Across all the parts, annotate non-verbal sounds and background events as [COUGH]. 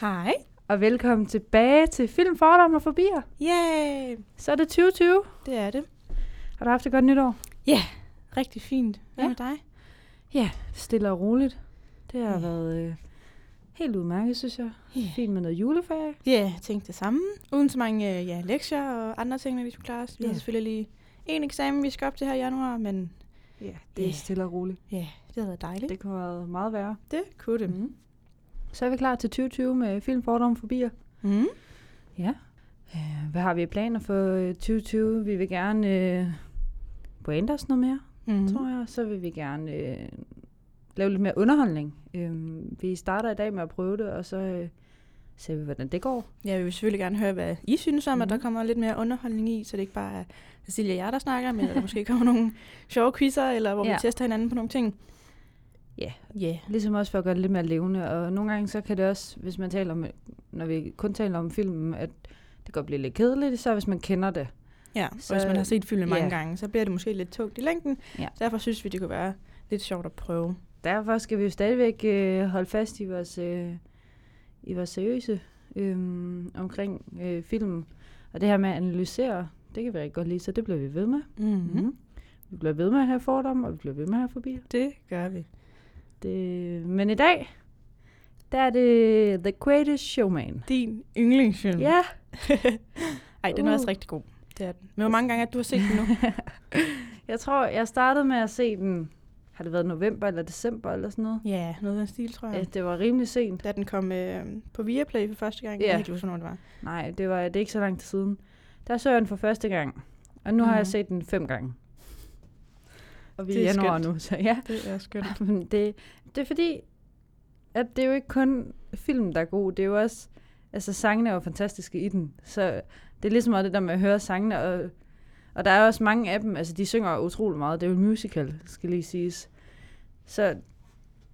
Hej. Og velkommen tilbage til Film, Fordom og Forbier. Yay! Så er det 2020. Det er det. Har du haft et godt nytår? Rigtig fint. Hvad Ja. med dig? Ja, stille og roligt. Det har Ja. været øh, helt udmærket, synes jeg. Ja. Fint med noget juleferie. Ja, jeg tænkte det samme. Uden så mange øh, ja, lektier og andre ting, vi skulle klare os. Vi Ja. har selvfølgelig lige en eksamen, vi skal op til her i januar, men Ja, det er Ja. stille og roligt. ja, det har været dejligt. Det kunne have været meget værre. det kunne det. Mm. Så er vi klar til 2020 med Film, Fordom og Forbier. Mm. Ja. Øh, Hvad har vi planer for øh, 2020? Vi vil gerne øh, brande os noget mere. Mm. tror jeg. Så vil vi gerne øh, lave lidt mere underholdning. Øhm, vi starter i dag med at prøve det, og så øh, ser vi, hvordan det går. Ja, vi vil selvfølgelig gerne høre, hvad I synes om, mm. at der Mhm. kommer lidt mere underholdning i, så det ikke bare er Cecilia og jeg, der snakker, men at der måske kommer nogle sjove quizzer, eller hvor. Ja. vi tester hinanden på nogle ting. Ja. Ja. Ligesom også for at gøre det lidt mere levende. Og nogle gange så kan det også, hvis man taler om, når vi kun taler om filmen, at det godt blive lidt kedeligt, så hvis man kender det. Ja, så hvis man har set filmen mange ja. gange, så bliver det måske lidt tungt i længden. Ja. Derfor synes vi, det kunne være lidt sjovt at prøve. Derfor skal vi jo stadigvæk øh, holde fast i vores, øh, i vores seriøse øh, omkring øh, filmen. Og det her med at analysere, det kan vi rigtig godt lide, så det bliver vi ved med. Mm-hmm. Mm. Vi bliver ved med at have fordomme, og vi bliver ved med at have forbi. Det gør vi. Det, men i dag, der er det The Greatest Showman. Din yndlingsfilm. Ja, [LAUGHS] Ej, den er Uh. også rigtig god. Det er den. Men hvor mange gange at du har set den nu? [LAUGHS] jeg tror, jeg startede med at se den, har det været november eller december eller sådan noget? ja, noget af den stil, tror jeg. Ja. Det var rimelig sent. Da den kom øh, på Viaplay for første gang. Ja. Jeg kan ikke huske, hvornår det var. Nej, det, var, det er ikke så lang tid siden. Der så jeg den for første gang, og nu mm. har jeg Mhm. set den fem gange. Og vi Det er er januar skønt. nu, så ja. Det er skønt. [LAUGHS] Det, det er fordi, at det er jo ikke kun filmen, der er god, det er jo også, altså sangene er jo fantastiske i den, så det er ligesom meget det der med at høre sangene, og, og der er også mange af dem, altså de synger utrolig meget, det er jo en musical, skal lige siges. Så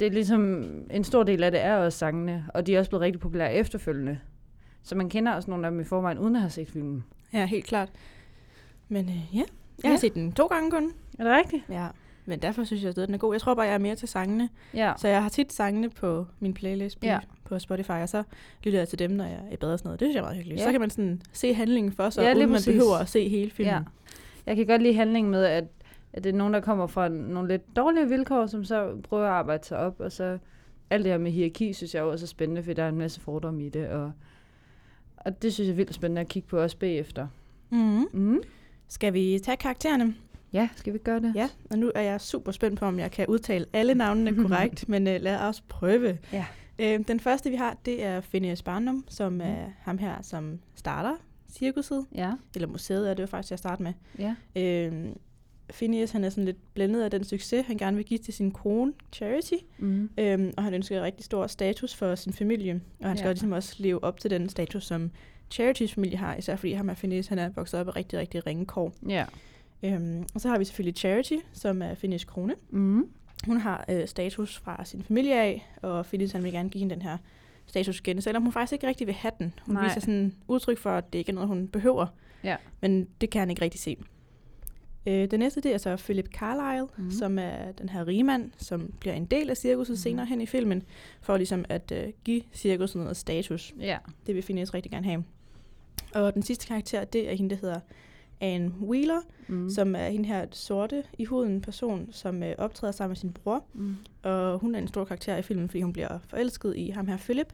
det er ligesom, en stor del af det er også sangene, og de er også blevet rigtig populære efterfølgende. Så man kender også nogle af dem i forvejen, uden at have set filmen. Ja, helt klart. Men øh, ja, jeg har Ja. set den to gange kun. Er det rigtigt? Ja. Men derfor synes jeg, at den er god. Jeg tror bare, jeg er mere til sangene. Ja. Så jeg har tit sangene på min playlist på, Ja. på Spotify, og så lytter jeg til dem, når jeg er i bad og sådan noget. Det synes jeg er meget hyggeligt. Ja. Så kan man sådan se handlingen for sig, Ja, uden man præcis. behøver at se hele filmen. Ja. Jeg kan godt lide handlingen med, at, at det er nogen, der kommer fra nogle lidt dårlige vilkår, som så prøver at arbejde sig op, og så alt det her med hierarki, synes jeg også er spændende, for der er en masse fordomme i det, og, og det synes jeg er vildt spændende at kigge på også bagefter. Mm-hmm. Mm. Skal vi tage karaktererne? Ja, skal vi gøre det? Ja, og nu er jeg super spændt på, om jeg kan udtale alle navnene [LAUGHS] korrekt, men uh, lad os prøve. Ja. Uh, den første, vi har, det er Phineas Barnum, som er ham her, som starter cirkuset, Ja, eller museet er det jo faktisk, jeg starter med. ja. Uh, Phineas, han er sådan lidt blændet af den succes, han gerne vil give til sin kone, Charity, Mm. Øhm, og han ønsker rigtig stor status for sin familie, og han skal Ja. ja. ligesom også leve op til den status, som Charities familie har, især fordi ham er Phineas, han er vokset op i rigtig, rigtig ringe kår. Ja. Øhm, og så har vi selvfølgelig Charity, som er Phineas kone. Mm. Hun har øh, status fra sin familie af, og Phineas han vil gerne give hende den her status igen, selvom hun faktisk ikke rigtig vil have den. Hun Nej. Viser sådan udtryk for, at det ikke er noget, hun behøver, Ja. men det kan han ikke rigtig se. Øh, den næste, det er så Philip Carlyle, mm. som er den her rigmand, som bliver en del af cirkuset mm. senere hen i filmen, for ligesom at øh, give cirkuset noget status. Ja. Det vil Phineas rigtig gerne have. Og den sidste karakter, det er hende, der hedder Anne Wheeler, Mm. som er hende her sorte i huden person, som øh, optræder sammen med sin bror. Mm. Og hun er en stor karakter i filmen, fordi hun bliver forelsket i ham her Philip.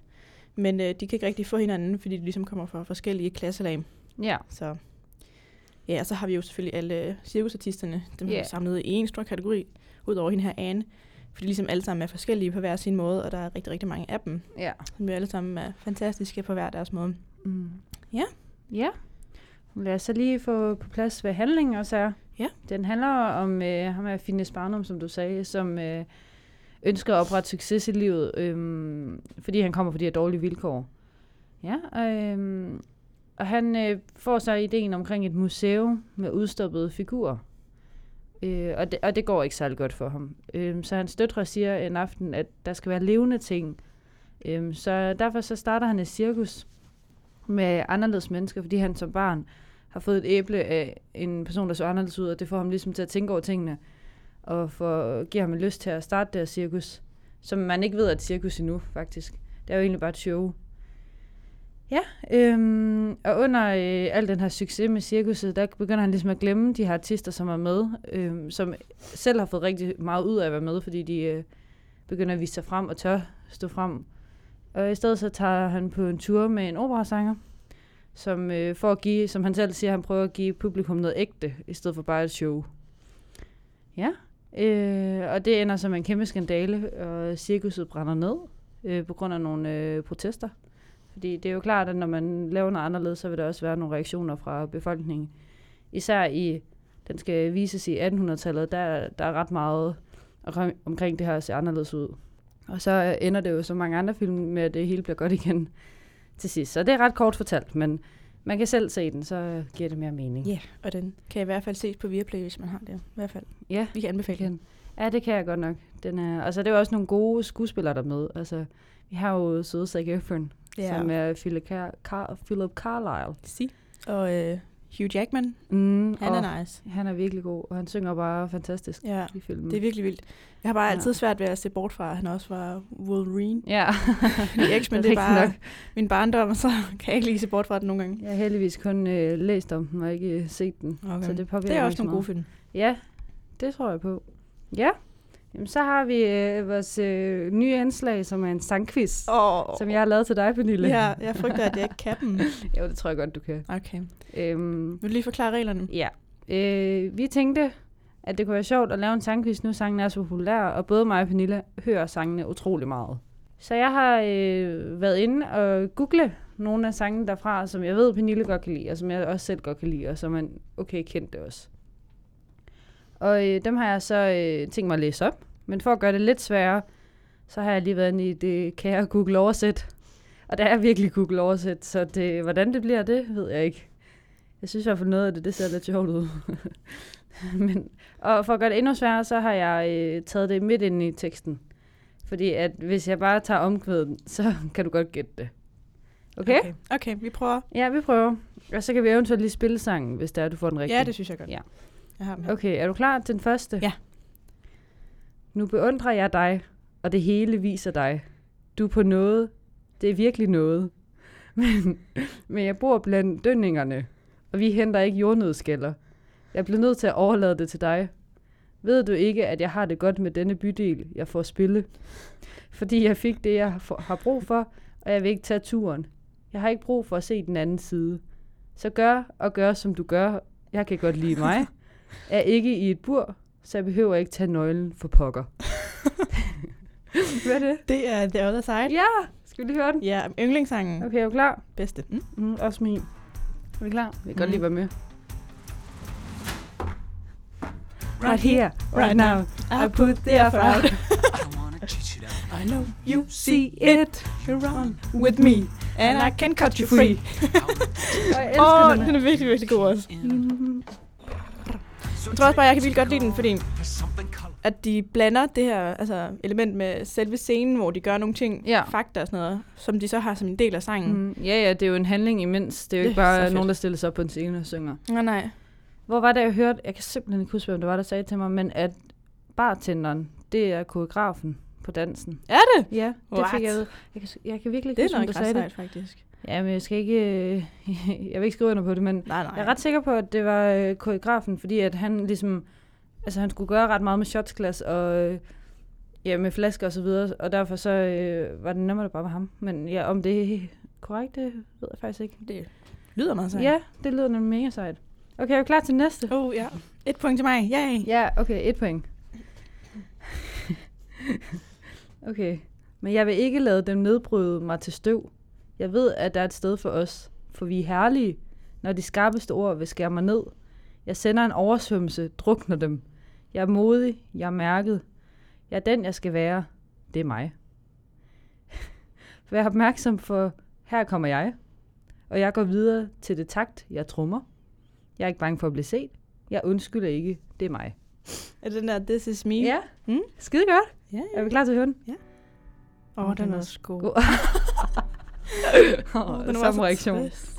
Men øh, de kan ikke rigtig få hinanden, fordi de ligesom kommer fra forskellige klasselag. Ja. Så ja, og så har vi jo selvfølgelig alle cirkusartisterne, dem har Ja. vi samlet i en stor kategori, udover hende her Anne. Fordi de ligesom alle sammen er forskellige på hver sin måde, og der er rigtig, rigtig mange af dem, Ja. som jo alle sammen er fantastiske på hver deres måde. Mm. Ja. Ja. Lad os så lige få på plads, hvad handlingen også er. Ja. Den handler om øh, ham af Phineas Barnum, som du sagde, som øh, ønsker at oprette succes i livet, øh, fordi han kommer fra de her dårlige vilkår. Ja, øh, og han øh, får så ideen omkring et museum med udstoppede figurer. Øh, og, det, og det går ikke særlig godt for ham. Øh, så hans døtre siger en aften, at der skal være levende ting. Øh, så derfor så starter han et cirkus med anderledes mennesker, fordi han som barn har fået et æble af en person, der så anderledes ud, og det får ham ligesom til at tænke over tingene, og for, giver ham en lyst til at starte deres cirkus, som man ikke ved er et cirkus endnu, faktisk. Det er jo egentlig bare et show. Ja, øhm, og under øh, al den her succes med cirkuset, der begynder han ligesom at glemme de her artister, som er med, øhm, som selv har fået rigtig meget ud af at være med, fordi de øh, begynder at vise sig frem og tør stå frem. Og i stedet så tager han på en tur med en operasanger, som øh, for at give, som han selv siger, han prøver at give publikum noget ægte, i stedet for bare et show. Ja, øh, og det ender som en kæmpe skandale, og cirkuset brænder ned øh, på grund af nogle øh, protester. Fordi det er jo klart, at når man laver noget anderledes, så vil der også være nogle reaktioner fra befolkningen. Især i, den skal vises i 1800-tallet, der, der er ret meget omkring- det her at se anderledes ud. Og så ender det jo som mange andre film med, at det hele bliver godt igen til sidst. Så det er ret kort fortalt, men man kan selv se den, så giver det mere mening. Ja, og den kan i hvert fald ses på Viaplay, hvis man har det. I hvert fald. Ja, Vi kan anbefale den. Ja, det kan jeg godt nok. Den er, altså, det er jo også nogle gode skuespillere, der er med. Altså, vi har jo søde Zac Efron, ja. som er Philip, Car- Car- Philip Carlisle. Si. Og øh, Hugh Jackman, Mm, han er nice. Han er virkelig god, og han synger bare fantastisk Ja, i filmen. det er virkelig vildt. Jeg har bare Ja. altid svært ved at se bort fra, at han også var Wolverine. Ja, Fordi [LAUGHS] X-Men, det er [LAUGHS] rigtigt bare nok. min barndom, og så kan jeg ikke lige se bort fra den nogle gange. Jeg har heldigvis kun øh, læst om den, og ikke øh, set den. Okay. Så det påvirker det er også nogle gode meget. film. Ja, det tror jeg på. Ja, Jamen, så har vi øh, vores øh, nye indslag, som er en sangquiz, Åh, som jeg har lavet til dig, Pernille. Ja, jeg frygter, at jeg ikke kan dem. [LAUGHS] jo, det tror jeg godt, du kan. Okay. Øhm, Vil du lige forklare reglerne? Ja. Øh, vi tænkte, at det kunne være sjovt at lave en sangquiz, nu sangen er så populær, og både mig og Pernille hører sangene utrolig meget. Så jeg har øh, været inde og google nogle af sangene derfra, som jeg ved, Pernille godt kan lide, og som jeg også selv godt kan lide, og som man okay kendte også. Og øh, dem har jeg så øh, tænkt mig at læse op. Men for at gøre det lidt sværere, så har jeg lige været inde i det kære Google Oversæt. Og det er virkelig Google Oversæt, så det, hvordan det bliver, det ved jeg ikke. Jeg synes i hvert fald noget af det, det ser lidt sjovt ud. [LAUGHS] Men, og for at gøre det endnu sværere, så har jeg øh, taget det midt ind i teksten. Fordi at hvis jeg bare tager omkvædet, så kan du godt gætte det. Okay? okay? okay? Vi prøver. Ja, vi prøver. Og så kan vi eventuelt lige spille sangen, hvis det er, du får den rigtige. Ja, det synes jeg godt. Ja. Jeg har dem her. Okay, er du klar til den første? Ja. Nu beundrer jeg dig, og det hele viser dig. Du er på noget. Det er virkelig noget. [LAUGHS] Men, men jeg bor blandt dønningerne, og vi henter ikke jordnødskælder. Jeg bliver nødt til at overlade det til dig. Ved du ikke, at jeg har det godt med denne bydel, jeg får spille? Fordi jeg fik det, jeg har- har brug for, og jeg vil ikke tage turen. Jeg har ikke brug for at se den anden side. Så gør og gør, som du gør. Jeg kan godt lide mig. [LAUGHS] Er ikke i et bur, så jeg behøver ikke tage nøglen for pokker. [LAUGHS] Hvad er det? Det er The Other Side. Ja, skal vi lige høre den? Ja, yndlingssangen. Okay, er du klar? Bedste. Mm. Mm, også min. Er vi klar? Vi kan godt Mhm. lige være med. Right here, right now, I put the effort out. I know you See it. you run with me, and I can cut you free. [LAUGHS] Åh, den den er virkelig, virkelig god også. Jeg tror også bare, jeg kan virkelig godt lide den, fordi at de blander det her altså, element med selve scenen, hvor de gør nogle ting, Ja. fakta og sådan noget, som de så har som en del af sangen. Mm. Ja, ja, det er jo en handling imens. Det er jo Det ikke bare nogen, der stiller sig op på en scene og synger. Nej, nej. Hvor var det, jeg hørte? Jeg kan simpelthen ikke huske, hvem det var, der sagde til mig, men at bartenderen, det er koreografen på dansen. Er det? Ja, det What? fik jeg ved. Jeg kan, jeg kan virkelig ikke Det huske, hvem der sagde det. sejt, faktisk. Ja, men jeg skal ikke... øh, [LAUGHS] jeg vil ikke skrive under på det, men Nej, nej. jeg er ret sikker på, at det var øh, koreografen, fordi at han ligesom... Altså, han skulle gøre ret meget med shotsglas og... Øh, ja, med flasker og så videre, og derfor så øh, var det nemmere, det bare var ham. Men ja, om det er korrekt, det ved jeg faktisk ikke. Det lyder meget sejt. Ja, det lyder nemlig mega sejt. Okay, er du klar til næste? Oh, ja. Et point til mig. Yay. Ja, okay, et point. [LAUGHS] okay, men jeg vil ikke lade dem nedbryde mig til støv. Jeg ved, at der er et sted for os, for vi er herlige, når de skarpeste ord vil skære mig ned. Jeg sender en oversvømmelse, drukner dem. Jeg er modig, jeg er mærket. Jeg er den, jeg skal være. Det er mig. [LAUGHS] Vær opmærksom, for her kommer jeg. Og jeg går videre til det takt, jeg trummer. Jeg er ikke bange for at blive set. Jeg undskylder ikke. Det er mig. Er den der This Is Me? Ja, Mm? skide godt. Ja, Er vi klar til at høre den? Åh, oh, den er også god. god. [LAUGHS] Oh, den samme reaktion. trist.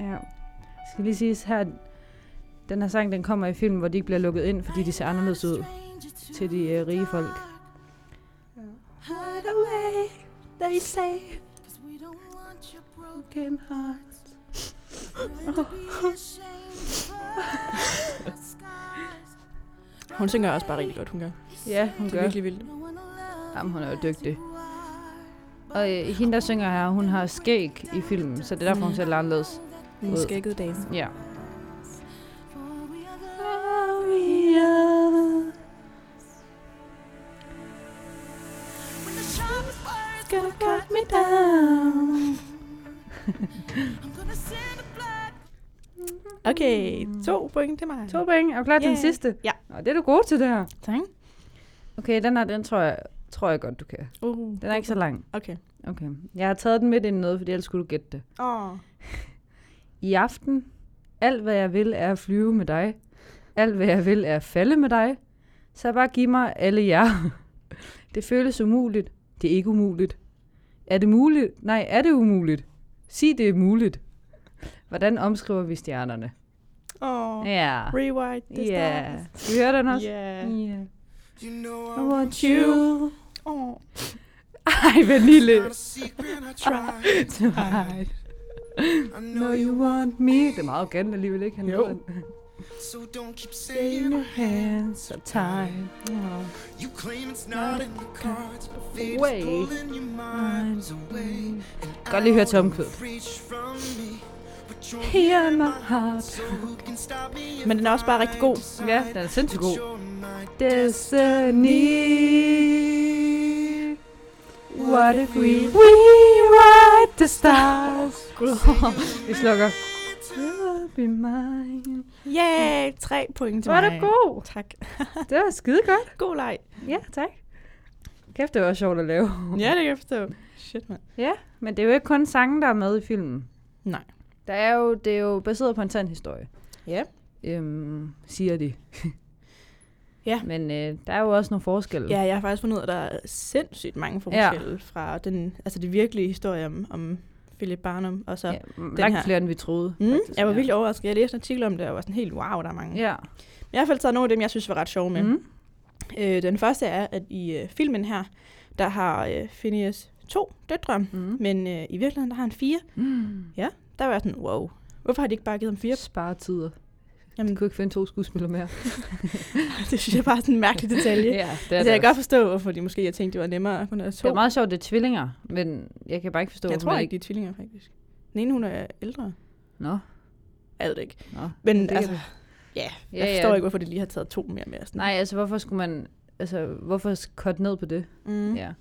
Ja. Jeg skal lige sige her, den her sang, den kommer i film, hvor de ikke bliver lukket ind, fordi de ser anderledes ud til de uh, rige folk. Hide away, they say. broken hearts. Hun synger også bare rigtig godt, hun gør. Ja, hun Det er gør. virkelig vildt. Jamen, hun er jo dygtig. Og øh, hende, der synger her, hun har skæg i filmen, så det er derfor, hun Mm. ser lidt anderledes. En skægget dame. Ja. Gonna cut me down. Okay, to point til mig. To point. Er du klar til den Yeah. sidste? Ja. Nå, det er du god til det her. Tak. Okay, den her, den tror jeg, tror jeg godt, du kan. Uh, Den er ikke så lang. Okay. Okay. Jeg har taget den midt ind i noget, for ellers skulle du gætte det. Åh. Oh. I aften, alt hvad jeg vil er at flyve med dig. Alt hvad jeg vil er at falde med dig. Så bare giv mig alle jer. [LAUGHS] Det føles umuligt. Det er ikke umuligt. Er det muligt? Nej, er det umuligt? Sig det er muligt. Hvordan omskriver vi stjernerne? Oh. Ja. Rewrite the Ja. stars. Skal vi høre den også? Yeah. Ja. You know I want you. Oh. Ej, vanille. secret I [LAUGHS] No, you want me. Det er meget arrogant alligevel, ikke? Han Jo. So don't keep saying Your hands are tied. you claim it's not in the cards, but fate Way. is pulling your minds away. And Godt lige høre you're Here in my heart. Men den er også bare rigtig god. Ja, den er sindssygt god. Destiny. What if we rewrite the stars? [LAUGHS] Vi slukker. You'll be mine. Yay, tre point til Var mig. du god? Tak. [LAUGHS] Det var skide godt. God leg. Ja, tak. Kæft, det var sjovt at lave. [LAUGHS] Ja, det kan jeg forstå. Shit, mand. Ja, men det er jo ikke kun sange, der er med i filmen. Nej. Der er jo, det er jo baseret på en sand historie, Ja. øhm, siger de. Ja. Men øh, der er jo også nogle forskelle. Ja, jeg har faktisk fundet ud af, at der er sindssygt mange forskelle ja. fra den, altså det virkelige historie om, om Philip Barnum, og så... ja Ja. langt her- flere, end vi troede. Mm, faktisk. jeg var ja. virkelig overrasket. Jeg læste en artikel om det, og var sådan helt, wow, der er mange. Ja. Jeg har i hvert fald taget nogle af dem, jeg synes var ret sjove med. Mm. Øh, den første er, at i øh, filmen her, der har øh, Phineas to døtre, mm. Men øh, i virkeligheden, der har han fire. Mm. Der var jeg sådan, wow, hvorfor har de ikke bare givet ham fire? Sparetider. Jamen, Jeg kunne ikke finde to skuespillere mere. [LAUGHS] det synes jeg bare er sådan en mærkelig detalje. ja, det er altså, det jeg kan godt forstå, hvorfor de måske har tænkt, det var nemmere at kun have to. Det er meget sjovt, det er tvillinger, men jeg kan bare ikke forstå, jeg tror ikke, de er tvillinger, faktisk. Den ene, hun er ældre. Nå, Jeg ved det ikke. nå. Men Det altså, ja, Ja, jeg forstår ja. ikke, hvorfor de lige har taget to mere med. Sådan. Nej, altså hvorfor skulle man... Altså, hvorfor cut ned på det? Mm. Ja.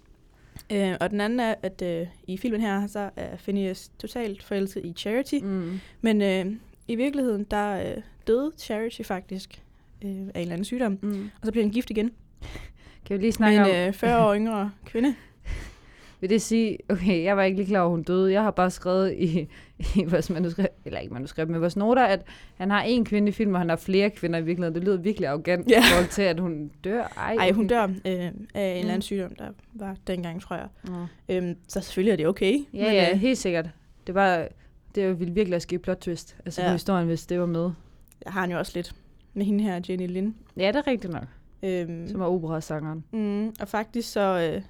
Øh, og den anden er, at øh, i filmen her, så er Phineas totalt forelsket i Charity. Mm. Men øh, i virkeligheden, der øh, døde Charity faktisk øh, af en eller anden sygdom. Mm. Og så bliver han gift igen Kan vi lige snakke om... en øh, 40 år yngre kvinde. [LAUGHS] Vil det sige, okay, jeg var ikke lige klar over, hun døde. Jeg har bare skrevet i, [LAUGHS] i vores manuskript, eller ikke manuskript, men vores noter, at han har en kvinde i filmen, og han har flere kvinder i virkeligheden. Det lyder virkelig arrogant Ja. i forhold til, at hun dør. Ej, Ej, hun dør øh, af en eller anden Mm. sygdom, der var dengang, tror jeg. Nå. Øhm, så selvfølgelig er det okay. Ja, ja, øh, helt sikkert. Det var, det ville virkelig at ske plot twist. Altså ja. Ja. på historien, hvis det var med. jeg har han jo også lidt med hende her, Jenny Lin. Ja, det er rigtigt nok. Øhm, Som var operasangeren. mm, og faktisk så, øh,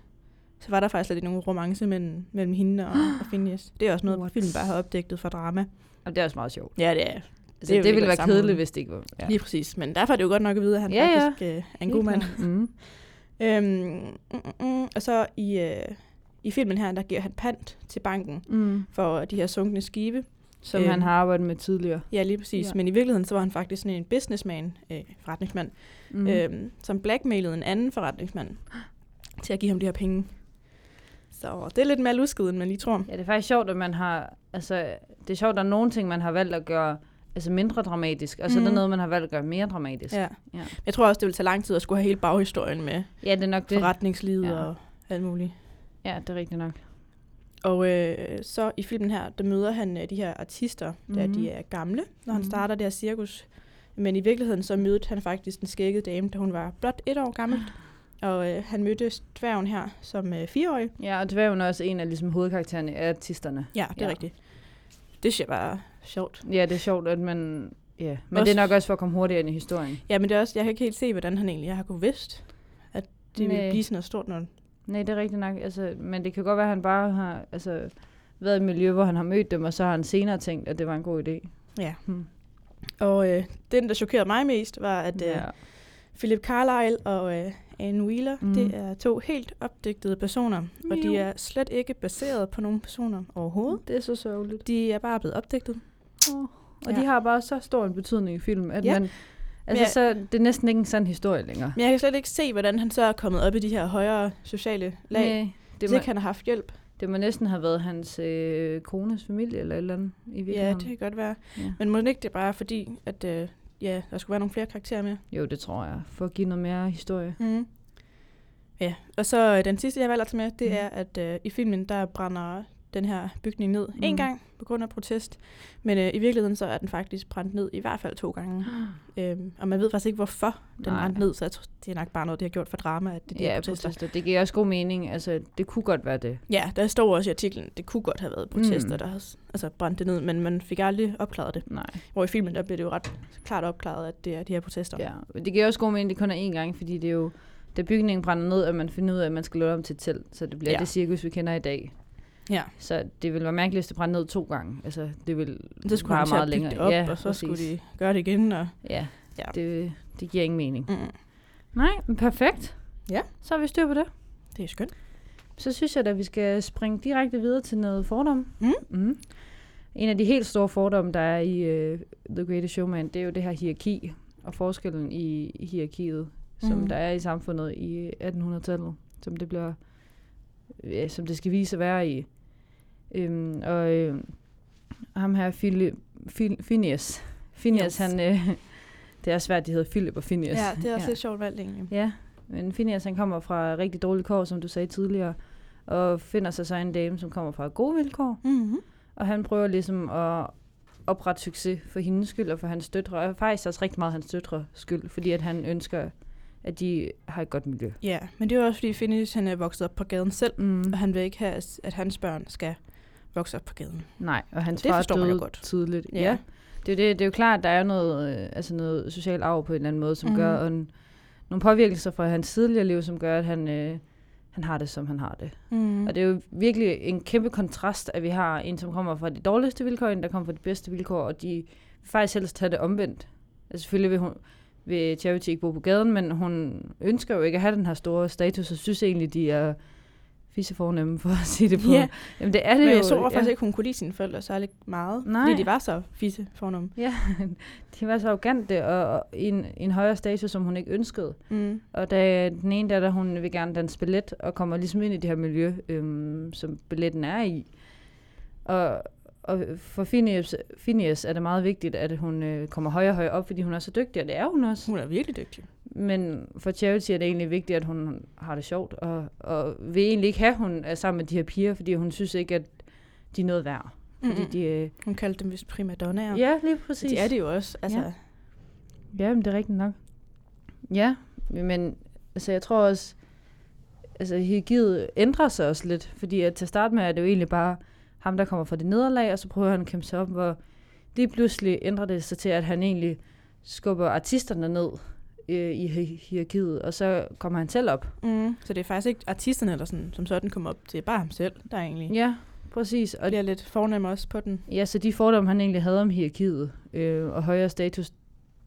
så var der faktisk lidt nogen romance mellem, mellem hende og, [GASPS] og Phineas. Det er også noget, What? filmen bare har opdækket for drama. Og det er også meget sjovt. Ja, det er. Altså, Det det, er ville ikke være samme kedeligt, hvis det ikke var. Ja. Lige præcis. Men derfor er det jo godt nok at vide, at han Ja, ja. faktisk øh, er en god mand. Mm. Øhm, mm, mm, mm. Og så i, øh, i filmen her, der giver han pant til banken Mm. for de her sunkne skibe. Som Øhm. han har arbejdet med tidligere. Ja, lige præcis. Ja. Men i virkeligheden, så var han faktisk sådan en businessman, øh, forretningsmand, Mm. mm. øhm, som blackmailede en anden forretningsmand til at give ham de her penge. Så det er lidt mere lusket, end man lige tror. Ja, det er faktisk sjovt, at man har... Altså, det er sjovt, at der er nogle ting, man har valgt at gøre altså mindre dramatisk, og så mm. er der Mhm. noget, man har valgt at gøre mere dramatisk. Ja. Ja. Jeg tror også, det vil tage lang tid at skulle have hele baghistorien med ja det er nok det. forretningslivet Ja. og alt muligt. Ja, det er rigtigt nok. Og øh, så i filmen her, der møder han øh, de her artister, mm-hmm. Mhm. de er gamle, når han Mhm. starter det her cirkus. Men i virkeligheden så mødte han faktisk den skækkede dame, da hun var blot et år gammel. Og øh, han mødte dværgen her som øh, fireårig. Ja, og dværgen er også en af ligesom, hovedkaraktererne af artisterne. Ja, det er Ja. rigtigt. Det jeg bare er sjovt. Ja, det er sjovt, at man... Ja, men Også- det er nok også for at komme hurtigere ind i historien. Ja, men det er også, jeg kan ikke helt se, hvordan han egentlig har kunne vidst, at det Nej. ville blive sådan noget stort noget. Nej, det er rigtigt nok. Altså, men det kan godt være, at han bare har altså, været i et miljø, hvor han har mødt dem, og så har han senere tænkt, at det var en god idé. Ja. Hmm. Og øh, den, der chokerede mig mest, var, at øh, Ja. Philip Carlyle og øh, Anne Wheeler, Mm. det er to helt opdigtede personer, og de er slet ikke baseret på nogle personer overhovedet. Det er så sørgeligt. De er bare blevet opdigtet. Oh. Og Ja. de har bare så stor en betydning i film, at Ja. man... Altså, jeg- så det er næsten ikke en sand historie længere. Men jeg kan slet ikke se, hvordan han så er kommet op i de her højere sociale lag. Nej, Det må, ikke han har haft hjælp. det må næsten have været hans øh, kones familie eller et eller andet i Ja, virkeligheden. det kan godt være. Ja. Men må det ikke det bare fordi, at øh, ja, der skulle være nogle flere karakterer med? Jo, det tror jeg. For at give noget mere historie. Mm. Ja, og så øh, den sidste, jeg valgte tage med, det Mhm. er, at øh, i filmen, der brænder den her bygning ned mm. en gang på grund af protest. Men øh, i virkeligheden, så er den faktisk brændt ned i hvert fald to gange. [GASPS] Øhm, og man ved faktisk ikke, hvorfor den Nej. brændte ned, så jeg tror, det er nok bare noget, de har gjort for drama, at det er de Ja, protester. protester. Det giver også god mening. Altså, det kunne godt være det. Ja, der står også i artiklen, det kunne godt have været protester, Mm. der har altså, brændt det ned, men man fik aldrig opklaret det. Nej. Hvor i filmen, der bliver det jo ret klart opklaret, at det er de her protester. Ja, det giver også god mening, det kun er én gang, fordi det er jo, da bygningen brænder ned, at man finder ud af, at man skal det om til telt, så det bliver ja. Ja. det cirkus, vi kender i dag. Ja. Så det vil være mærkeligt, hvis det brænder ned to gange. Altså, det vil Så skulle at bygge det op, ja, og så præcis. skulle de gøre det igen. Og, Ja, Ja. Det, det giver ingen mening. mm, Nej, men perfekt. Ja. Så har vi styr på det. det er skønt. Så synes jeg, at vi skal springe direkte videre til noget fordom. Mm. Mm. En af de helt store fordomme, der er i uh, The Greatest Showman, det er jo det her hierarki og forskellen i hierarkiet, som Mhm. der er i samfundet i 1800-tallet, som det bliver, ja, som det skal vise at være i. Øhm, og øh, ham her, Philip, Phil, Phineas, Phineas, Yes. han, øh, det er svært, de hedder Philip og Phineas. Ja, det er også ja. lidt sjovt valgt egentlig. Ja, men Phineas han kommer fra rigtig dårlige kår, som du sagde tidligere, og finder sig så en dame, som kommer fra gode vilkår, Mm-hmm. og han prøver ligesom at oprette succes for hendes skyld og for hans døtre, og faktisk også rigtig meget hans døtre skyld, fordi at han ønsker, at de har et godt miljø. Ja, men det er jo også fordi Phineas han er vokset op på gaden selv, Mm. og han vil ikke have, at hans børn skal vokse op på gaden. Nej, og hans Det far døde godt. tidligt. Ja. Ja. Det, er det, det er jo klart, at der er noget, øh, altså noget social arv på en eller anden måde, som mm. Mhm. gør, og en, nogle påvirkelser fra hans tidligere liv, som gør, at han, øh, han har det, som han har det. Mm. Og det er jo virkelig en kæmpe kontrast, at vi har en, som kommer fra de dårligste vilkår, en, der kommer fra de bedste vilkår, og de vil faktisk helst have det omvendt. Altså selvfølgelig vil, hun, vil Charity ikke bo på gaden, men hun ønsker jo ikke at have den her store status, og synes egentlig, de er fissefornemme, for at sige det på. Ja. Jamen det er det Men jo. jeg tror faktisk ikke, hun kunne lide sine forældre særlig meget, Nej. fordi de var så fisse fornemme. Ja, [LAUGHS] de var så arrogante og, og i en, en højere status, som hun ikke ønskede. Mm. Og da den ene der, der hun vil gerne danse ballet, og kommer ligesom ind i det her miljø, øhm, som balletten er i. Og, og for Phineas, Phineas er det meget vigtigt, at hun øh, kommer højere og højere op, fordi hun er så dygtig, og det er hun også. Hun er virkelig dygtig. Men for Charity er det egentlig vigtigt, at hun har det sjovt, og, og vil egentlig ikke have, at hun er sammen med de her piger, fordi hun synes ikke, at de er noget værd. Fordi de, øh, Hun kaldte dem vist primadonnaer. ja, lige præcis. Det er de jo også. Altså, Ja. Ja, men det er rigtigt nok. Ja, men altså, jeg tror også, altså hierarkiet ændrer sig også lidt, fordi at til at starte med er det jo egentlig bare ham, der kommer fra det nederlag, og så prøver han at kæmpe sig op, hvor lige pludselig ændrer det sig til, at han egentlig skubber artisterne ned øh, i hi- hierarkiet, og så kommer han selv op. mm. Så det er faktisk ikke artisterne, der sådan, som sådan kommer op. Det er bare ham selv, der egentlig Ja, præcis. og Og bliver lidt fornem også på den. ja, så de fordomme, han egentlig havde om hierarkiet øh, og højere status,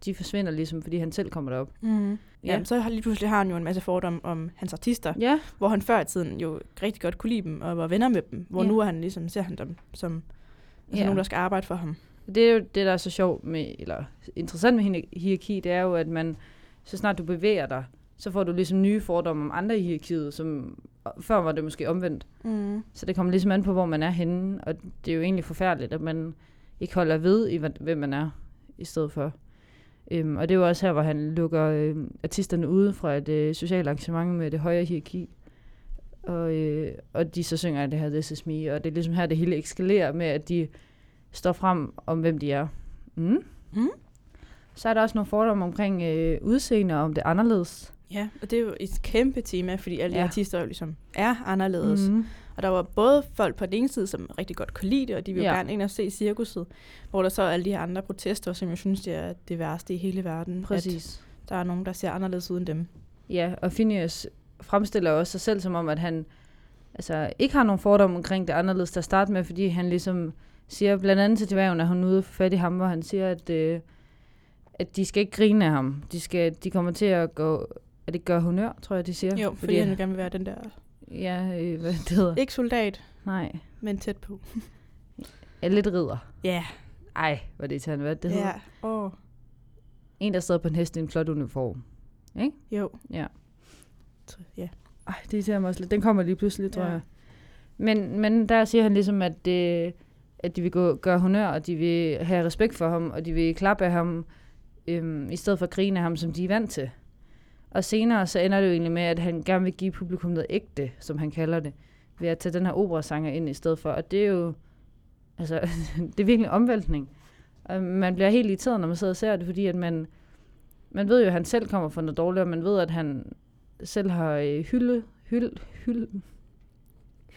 de forsvinder ligesom, fordi han selv kommer derop. Mm. Ja. Ja. Jamen, så har lige pludselig har han jo en masse fordomme om hans artister, Ja, hvor han før i tiden jo rigtig godt kunne lide dem og var venner med dem, hvor Ja. nu er han ligesom, ser han dem som altså Ja. nogen, der skal arbejde for ham. Det er jo det, der er så sjovt med, eller interessant med hi- hierarki, det er jo, at man, så snart du bevæger dig, så får du ligesom nye fordomme om andre i hierarkiet, som før var det måske omvendt. Mm. Så det kommer ligesom an på, hvor man er henne, og det er jo egentlig forfærdeligt, at man ikke holder ved i, hvem man er, i stedet for. Øhm, og det er jo også her, hvor han lukker øh, artisterne ude fra et øh, socialt arrangement med det højere hierarki. Og, øh, og de så synger det her This Is Me, og det er ligesom her, det hele eskalerer med, at de står frem om, hvem de er. Mm. Mm. Så er der også nogle fordomme omkring øh, udseende, om det er anderledes. Ja, og det er jo et kæmpe tema, fordi alle de Ja. artister jo ligesom er anderledes. Mm. Og der var både folk på den ene side, som rigtig godt kunne lide det, og de vil jo Ja. gerne ind og se cirkuset, hvor der så er alle de her andre protester, som jeg synes, det er det værste i hele verden. Præcis. At der er nogen, der ser anderledes ud end dem. Ja, og Phineas fremstiller også sig selv som om, at han altså, ikke har nogen fordomme omkring det anderledes til at starte med, fordi han ligesom siger blandt andet til dværgen, at hun er ude for fat i ham, hvor han siger, at, øh, at de skal ikke grine af ham. De, skal, de kommer til at gå, at det gør honør, tror jeg, de siger. Jo, fordi, fordi han gerne vil være den der, Ja, øh, hvad det hedder. ikke soldat, Nej, men tæt på. er lidt ridder. Ja, Ej, hvad det til hvad det hedder. ja. Åh, En, der sidder på en hest i en flot uniform. jo. Ja. Ja. Ej, det ser mig også lidt. Den kommer lige pludselig, tror Ja. ja. jeg. Men, men der siger han ligesom, at, det, at de vil gå, gøre honør, og de vil have respekt for ham, og de vil klappe af ham, øhm, i stedet for at grine af ham, som de er vant til. Og senere så ender det jo egentlig med, at han gerne vil give publikum noget ægte, som han kalder det, ved at tage den her operasanger ind i stedet for. Og det er jo, altså, [LAUGHS] det er virkelig en omvæltning. Og man bliver helt irriteret, når man sidder og ser det, fordi at man, man ved jo, at han selv kommer fra noget dårligt, og man ved, at han selv har øh, hyldet, hyld, hyld,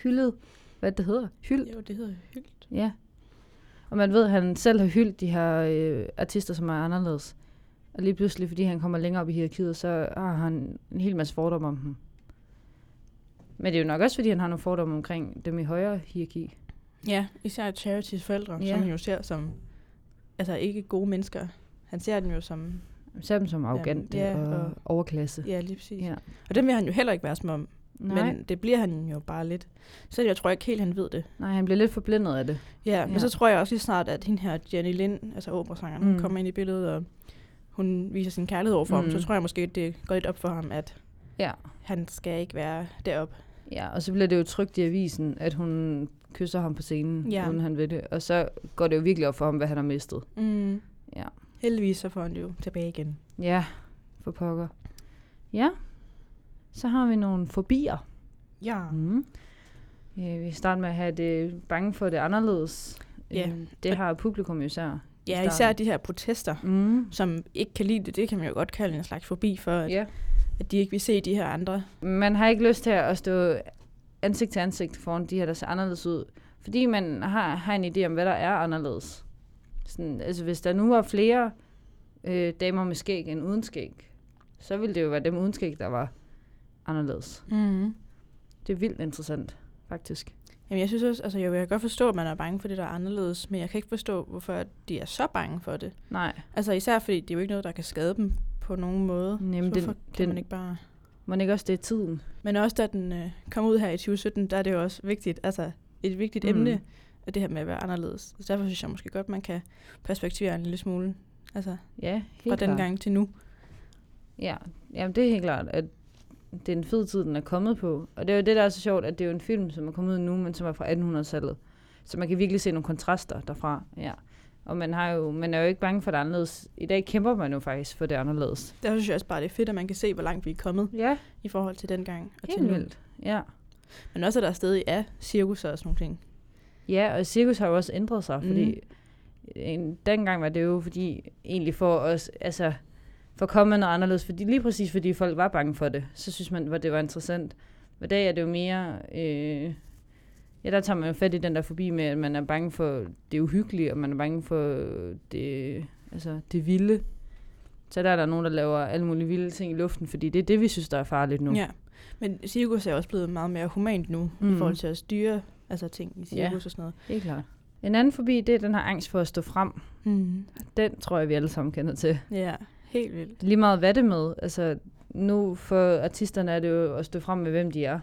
hyldet, hvad det hedder, hyld, Jo, det hedder hyldt. ja. Og man ved, at han selv har hyldt de her øh, artister, som er anderledes. Og lige pludselig, fordi han kommer længere op i hierarkiet, så har han en hel masse fordomme om dem. Men det er jo nok også, fordi han har nogle fordomme omkring dem i højere hierarki. Ja, især Charities forældre, Ja. som han jo ser som, altså ikke gode mennesker. Han ser dem jo som, Man ser dem som arrogante ja, og, og- overklasse. ja lige præcis. Ja. Og dem vil han jo heller ikke være som om, Nej, men det bliver han jo bare lidt. Så jeg tror ikke helt, han ved det. nej, han bliver lidt forblændet af det. Ja, men Ja. så tror jeg også lige snart, at hende her Jenny Lind, altså operasangeren. Mm. kommer ind i billedet, og hun viser sin kærlighed over for mm. ham, Mm. så tror jeg måske, det går lidt op for ham, at Ja. han skal ikke være deroppe. Ja, og så bliver det jo trygt i avisen, at hun kysser ham på scenen, Ja. uden han ved det. Og så går det jo virkelig op for ham, hvad han har mistet. Mm. Ja. Heldigvis så får han det jo tilbage igen. Ja, for pokker. Ja, så har vi nogle fobier. Ja. Mm. Ja, vi starter med at have det bange for det anderledes. Ja. Øhm, Det har publikum jo især. Ja, især de her protester, Mm. som ikke kan lide det, det kan man jo godt kalde en slags forbi for, at, Ja. at de ikke vil se de her andre. Man har ikke lyst til at stå ansigt til ansigt foran de her, der ser anderledes ud. Fordi man har, har en idé om, hvad der er anderledes. Sådan, altså hvis der nu var flere øh, damer med skæg end uden skæg, så ville det jo være dem uden skæg, der var anderledes. Mm. Det er vildt interessant, faktisk. Jamen, jeg synes også, altså jeg kan godt forstå, at man er bange for det, der er anderledes, men jeg kan ikke forstå, hvorfor de er så bange for det. Nej, Altså især fordi det er jo ikke noget, der kan skade dem på nogen måde. Jamen, så den- hvorfor kan den- man ikke bare... må ikke også det er tiden? Men også da den øh, kom ud her i 2017, der er det jo også vigtigt, altså et vigtigt Mm. emne, at det her med at være anderledes. Så derfor synes jeg måske godt, man kan perspektivere en lille smule, altså Ja, fra helt den klart. gang til nu. Ja, jamen det er helt klart, at det er en fed tid, den er kommet på. Og det er jo det, der er så sjovt, at det er jo en film, som er kommet ud nu, men som er fra 1800-tallet. Så man kan virkelig se nogle kontraster derfra. Ja. Og man, har jo, man er jo ikke bange for det anderledes. I dag kæmper man jo faktisk for det anderledes. Der synes jeg også bare, det er fedt, at man kan se, hvor langt vi er kommet Ja, i forhold til dengang og til helt nu. vildt. Ja. Men også, at der stadig er cirkus og sådan nogle ting. ja, og cirkus har jo også ændret sig, fordi en, dengang var det jo fordi, egentlig for os, altså, for at komme med noget anderledes, fordi lige præcis fordi folk var bange for det, så synes man, at det var interessant. I dag er det jo mere, øh, ja, der tager man jo fat i den der forbi med, at man er bange for det uhyggelige, og man er bange for det, altså, det vilde. Så der er der nogen, der laver alle mulige vilde ting i luften, fordi det er det, vi synes, der er farligt nu. Ja. Men cirkus er også blevet meget mere humant nu, mm. I forhold til at styre altså, ting i cirkus Ja. og sådan noget. Helt klart. En anden forbi, det er den her angst for at stå frem. Mm. Den tror jeg, vi alle sammen kender til. Ja, helt vildt. Lige meget hvad det med. Altså, nu for artisterne er det jo at stå frem med, hvem de er.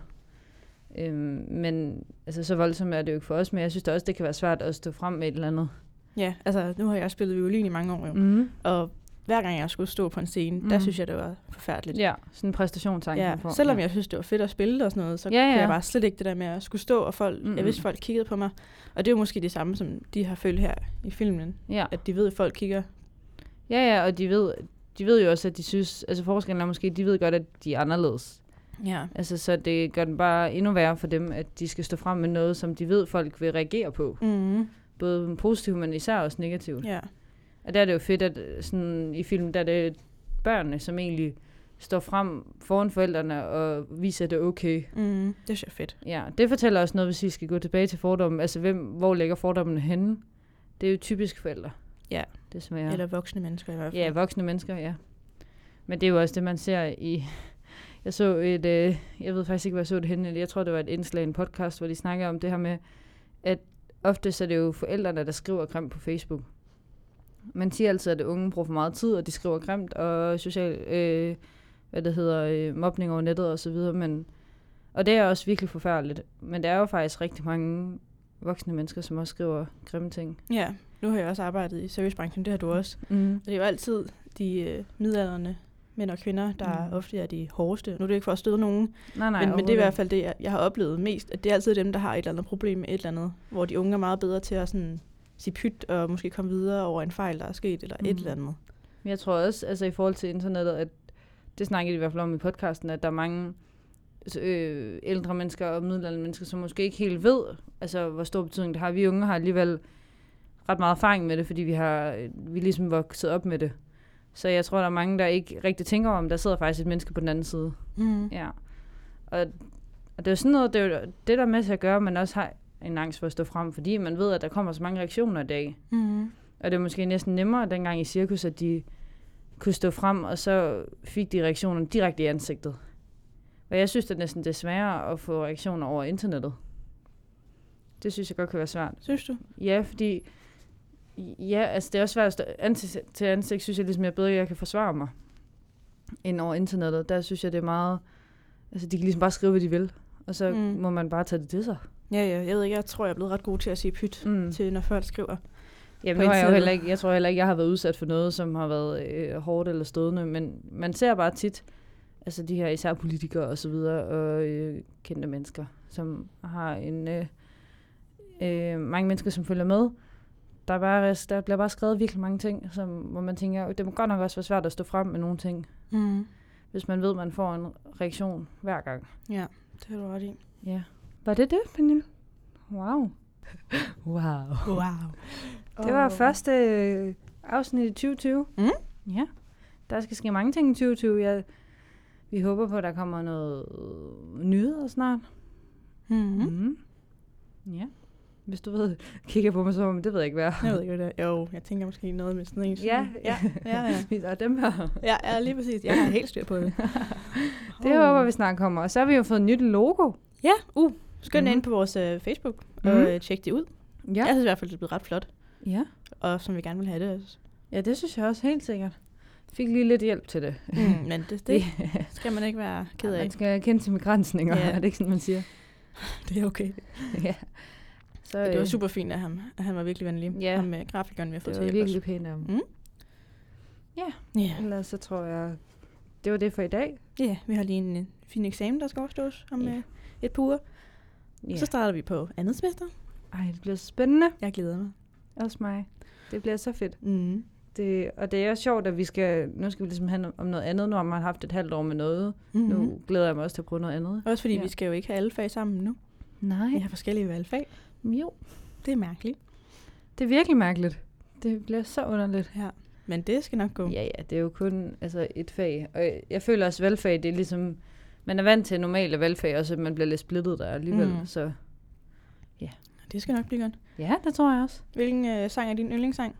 Øhm, men altså, så voldsomt er det jo ikke for os, men jeg synes da også, det kan være svært at stå frem med et eller andet. Ja, altså nu har jeg spillet violin i mange år jo, mm. Og hver gang jeg skulle stå på en scene, mm. der Mhm. synes jeg, det var forfærdeligt. Ja, sådan en præstationsangst. Ja, får. selvom ja. jeg synes, det var fedt at spille og sådan noget, så Ja, ja, kunne jeg bare slet ikke det der med at skulle stå, og folk, mm jeg vidste, folk kiggede på mig. Og det er jo måske det samme, som de har følt her i filmen, Ja. at de ved, at folk kigger. ja, ja, og de ved, de ved jo også, at de synes, altså forskellen er måske, de ved godt, at de er anderledes. Ja. Altså, så det gør den bare endnu værre for dem, at de skal stå frem med noget, som de ved, folk vil reagere på. Mm. Både positivt, men især også negativt. Ja. Og der er det jo fedt, at øh, sådan, i filmen, der er det børnene, som egentlig står frem foran forældrene og viser, at det er okay. Mm. Det er fedt. Ja, det fortæller også noget, hvis vi skal gå tilbage til fordommen. Altså, hvem, hvor ligger fordommene henne? Det er jo typisk forældre. Ja. Desværre. Eller voksne mennesker i hvert fald. Ja, voksne mennesker, ja. Men det er jo også det, man ser i, Jeg så et, øh, jeg ved faktisk ikke, hvor jeg så det henne. Jeg tror, det var et indslag i en podcast, hvor de snakker om det her med, at ofte så er det jo forældrene, der skriver grimt på Facebook. Man siger altid, at unge bruger for meget tid, og de skriver grimt, og social, øh, hvad det hedder, øh, mobning over nettet og så videre, men, og det er også virkelig forfærdeligt. Men der er jo faktisk rigtig mange voksne mennesker, som også skriver grimme ting. Ja, nu har jeg også arbejdet i servicebranchen, det har du også. Mm. Og det er jo altid de øh, midalderne mænd og kvinder, der Mm. ofte er de hårdeste. Nu er det ikke for at støde nogen, Nej, nej, men, men det er i hvert fald det, jeg, jeg har oplevet mest, at det er altid dem, der har et eller andet problem med et eller andet, hvor de unge er meget bedre til at sådan, sige pyt og måske komme videre over en fejl, der er sket, eller mm. et eller andet. Men jeg tror også, altså i forhold til internettet, at det snakkede de i hvert fald om i podcasten, at der er mange øh, ældre mennesker og middelaldrende mennesker, som måske ikke helt ved, altså hvor stor betydning det har. Vi unge har alligevel ret meget erfaring med det, fordi vi har øh, vi er ligesom vokset op med det. Så jeg tror, der er mange, der ikke rigtig tænker om, der sidder faktisk et menneske på den anden side. Mm. Ja. Og, og det er jo sådan noget, det er jo det, der er med til at gøre, at man også har en angst for at stå frem, fordi man ved, at der kommer så mange reaktioner i dag. Mm. Og det er måske næsten nemmere dengang i cirkus, at de kunne stå frem, og så fik de reaktioner direkte i ansigtet. Og jeg synes, det er næsten det er sværere at få reaktioner over internettet. Det synes jeg godt kan være svært. Synes du? Ja, fordi ja, altså det er også svært at stå ansigt til ansigt, synes jeg ligesom, jeg bedre jeg kan forsvare mig end over internettet. Der synes jeg, det er meget... Altså, de kan ligesom bare skrive, hvad de vil, og så mm. Må man bare tage det til sig. Ja, ja, jeg ved ikke, jeg tror, jeg er blevet ret god til at sige pyt, Mm. til når folk skriver. Jamen, nu har jeg jo heller ikke, jeg tror heller ikke, jeg har været udsat for noget, som har været øh, hårdt eller stødende, men man ser bare tit, altså de her især politikere og så videre, og øh, kendte mennesker, som har en, øh, øh, mange mennesker, som følger med. Der, er bare, der bliver bare skrevet virkelig mange ting, som, hvor man tænker, det må godt nok også være svært at stå frem med nogle ting, Mm. hvis man ved, at man får en reaktion hver gang. Ja, det har du ret i. Ja. Var det det, Pernille? Wow. [LAUGHS] wow. Wow. Det var første øh, afsnit i 2020. Mm. Ja. Der skal ske mange ting i 2020. Jeg, vi håber på, at der kommer noget nyheder snart. Mm-hmm. Mm. Ja. Hvis du ved, kigger på mig så, men det ved jeg ikke, hvad Jeg ved ikke, hvad det er. Jo, jeg tænker måske noget med sådan en. Ja, ja, ja. ja. [LAUGHS] Vi er dem her. Ja, ja, lige præcis. Jeg har helt styr på det. [LAUGHS] Det Oh. håber vi snart kommer. Og så har vi jo fået et nyt logo. Ja, uh. Skynd Mhm. mm. ind på vores uh, Facebook Mhm. og uh, tjek det ud. Ja. Jeg synes i hvert fald, det er blevet ret flot. ja. Og som vi gerne vil have det også. Ja, det synes jeg også helt sikkert. Fik lige lidt hjælp til det. Mm, men [LAUGHS] det, det skal man ikke være ked af. Man skal kende til begrænsninger, Ja. [LAUGHS] er det ikke sådan, man siger? Det er okay. [LAUGHS] ja. Så, Det var øh, super fint af ham. At han var virkelig venlig. Ja. Ham med grafikeren, vi har fået Det til var at hjælpe virkelig pænt af ham. Mm. Ja. Ellers så tror jeg, det var det for i dag. ja, vi har lige en, en fin eksamen, der skal overstås om Ja. yeah. et par uger. Ja. Så starter vi på andet semester. Ej, det bliver spændende. Jeg glæder mig. Også mig. Det bliver så fedt. Mm. Det, og det er også sjovt, at vi skal, nu skal vi ligesom have om noget andet, når man har haft et halvt år med noget. Mm-hmm. Nu glæder jeg mig også til at prøve noget andet. Også fordi Ja. ja. vi skal jo ikke have alle fag sammen nu. Nej. Vi har forskellige valgfag. Jo. Det er mærkeligt. Det er virkelig mærkeligt. Det bliver så underligt. Ja. Men det skal nok gå. Ja, ja, det er jo kun altså, et fag. Og jeg- føler også, at valgfag, det er ligesom... Man er vant til normale valgfag, og så man bliver lidt splittet der alligevel. Mm. Så Det skal nok blive godt. ja, det tror jeg også. Hvilken øh, sang er din yndlingssang?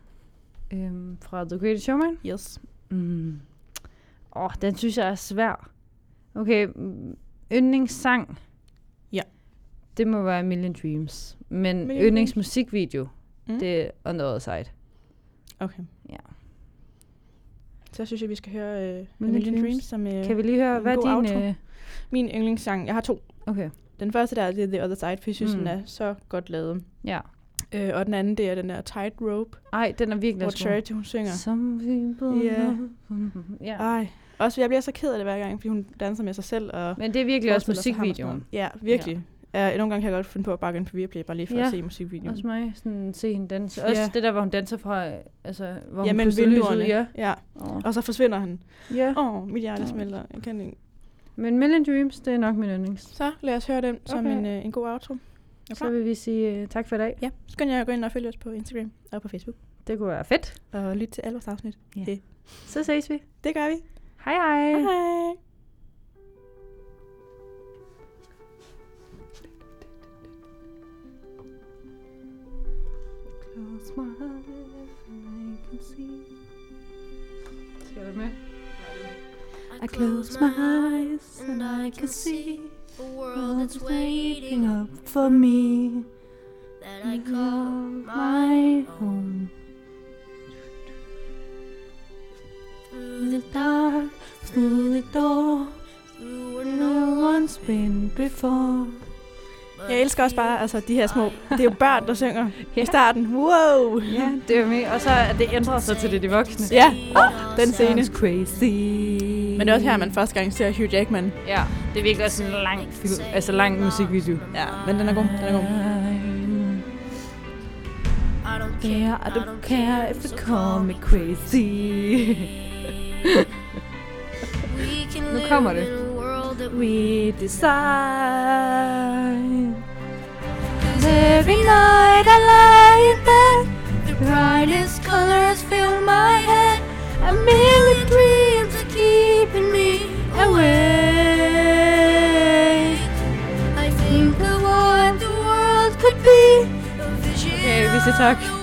Øhm, fra The Greatest Showman. Yes. Mm. Åh, den synes jeg er svær. Okay, mm, yndlingssang. Ja. Det må være Million Dreams. Men Million yndlingsmusikvideo, mm. Det er On the Other Side. Okay. Ja. Så synes jeg, vi skal høre øh, Million Million, Dreams. Dreams, som øh, Kan vi lige høre, hvad er din... Øh, min yndlingssang. Jeg har to. okay, Den første der er The Other Side, for jeg synes, mm. den er så godt lavet. ja. Øh, og den anden, det er den der Tight Rope, Ej, den er virkelig hvor. Charity hun synger. Some people Ja. ja. Ej. Også, jeg bliver så ked af det hver gang, fordi hun danser med sig selv. Og Men det er virkelig også musikvideoen. Ja, virkelig. Ja. nogle gange kan jeg godt finde på at bakke ind på Viaplay, bare lige for Ja. at se musikvideoen. Også mig, sådan se hende danse. Også Ja. det der, hvor hun danser fra, altså, hvor ja, hun lyset vinduerne. Ja. ja. Oh. Og så forsvinder han. ja. Åh, oh, mit hjerte Åh. smelter. Jeg kan ikke. Men Million Dreams, det er nok min yndlings. Så lad os høre den som Okay. en, øh, en god outro. Du Så vil vi sige uh, tak for i dag. Ja, så kan jeg gå ind og følge os på Instagram og på Facebook. Det kunne være fedt. Og lytte til alle vores afsnit. Ja. Det, Så ses vi. det gør vi. Hej hej. Hej hej. Close my eyes and I can see. Skal være med? I close my eyes and I can see a world that's waiting up for me. that I call my home. through the Dark through the door, through where no one's been before. Jeg elsker også bare altså, de her små... Det er jo børn, der [LAUGHS] synger Ja. i starten. Wow! Ja, det er med. Og så er det ændret sig til det de voksne. Ja, den scene. Sounds crazy. Men det er også her, man første gang ser Hugh Jackman. Ja, det er virkelig også en lang, altså lang musikvideo. Ja, men den er god. Den er god. I don't care, Yeah, I don't care if you call me crazy. We can Nu live kommer det. in a world that we We decide. Every night I lie in bed, the brightest colors fill my head. A million dreams are keeping me awake. Siger tak.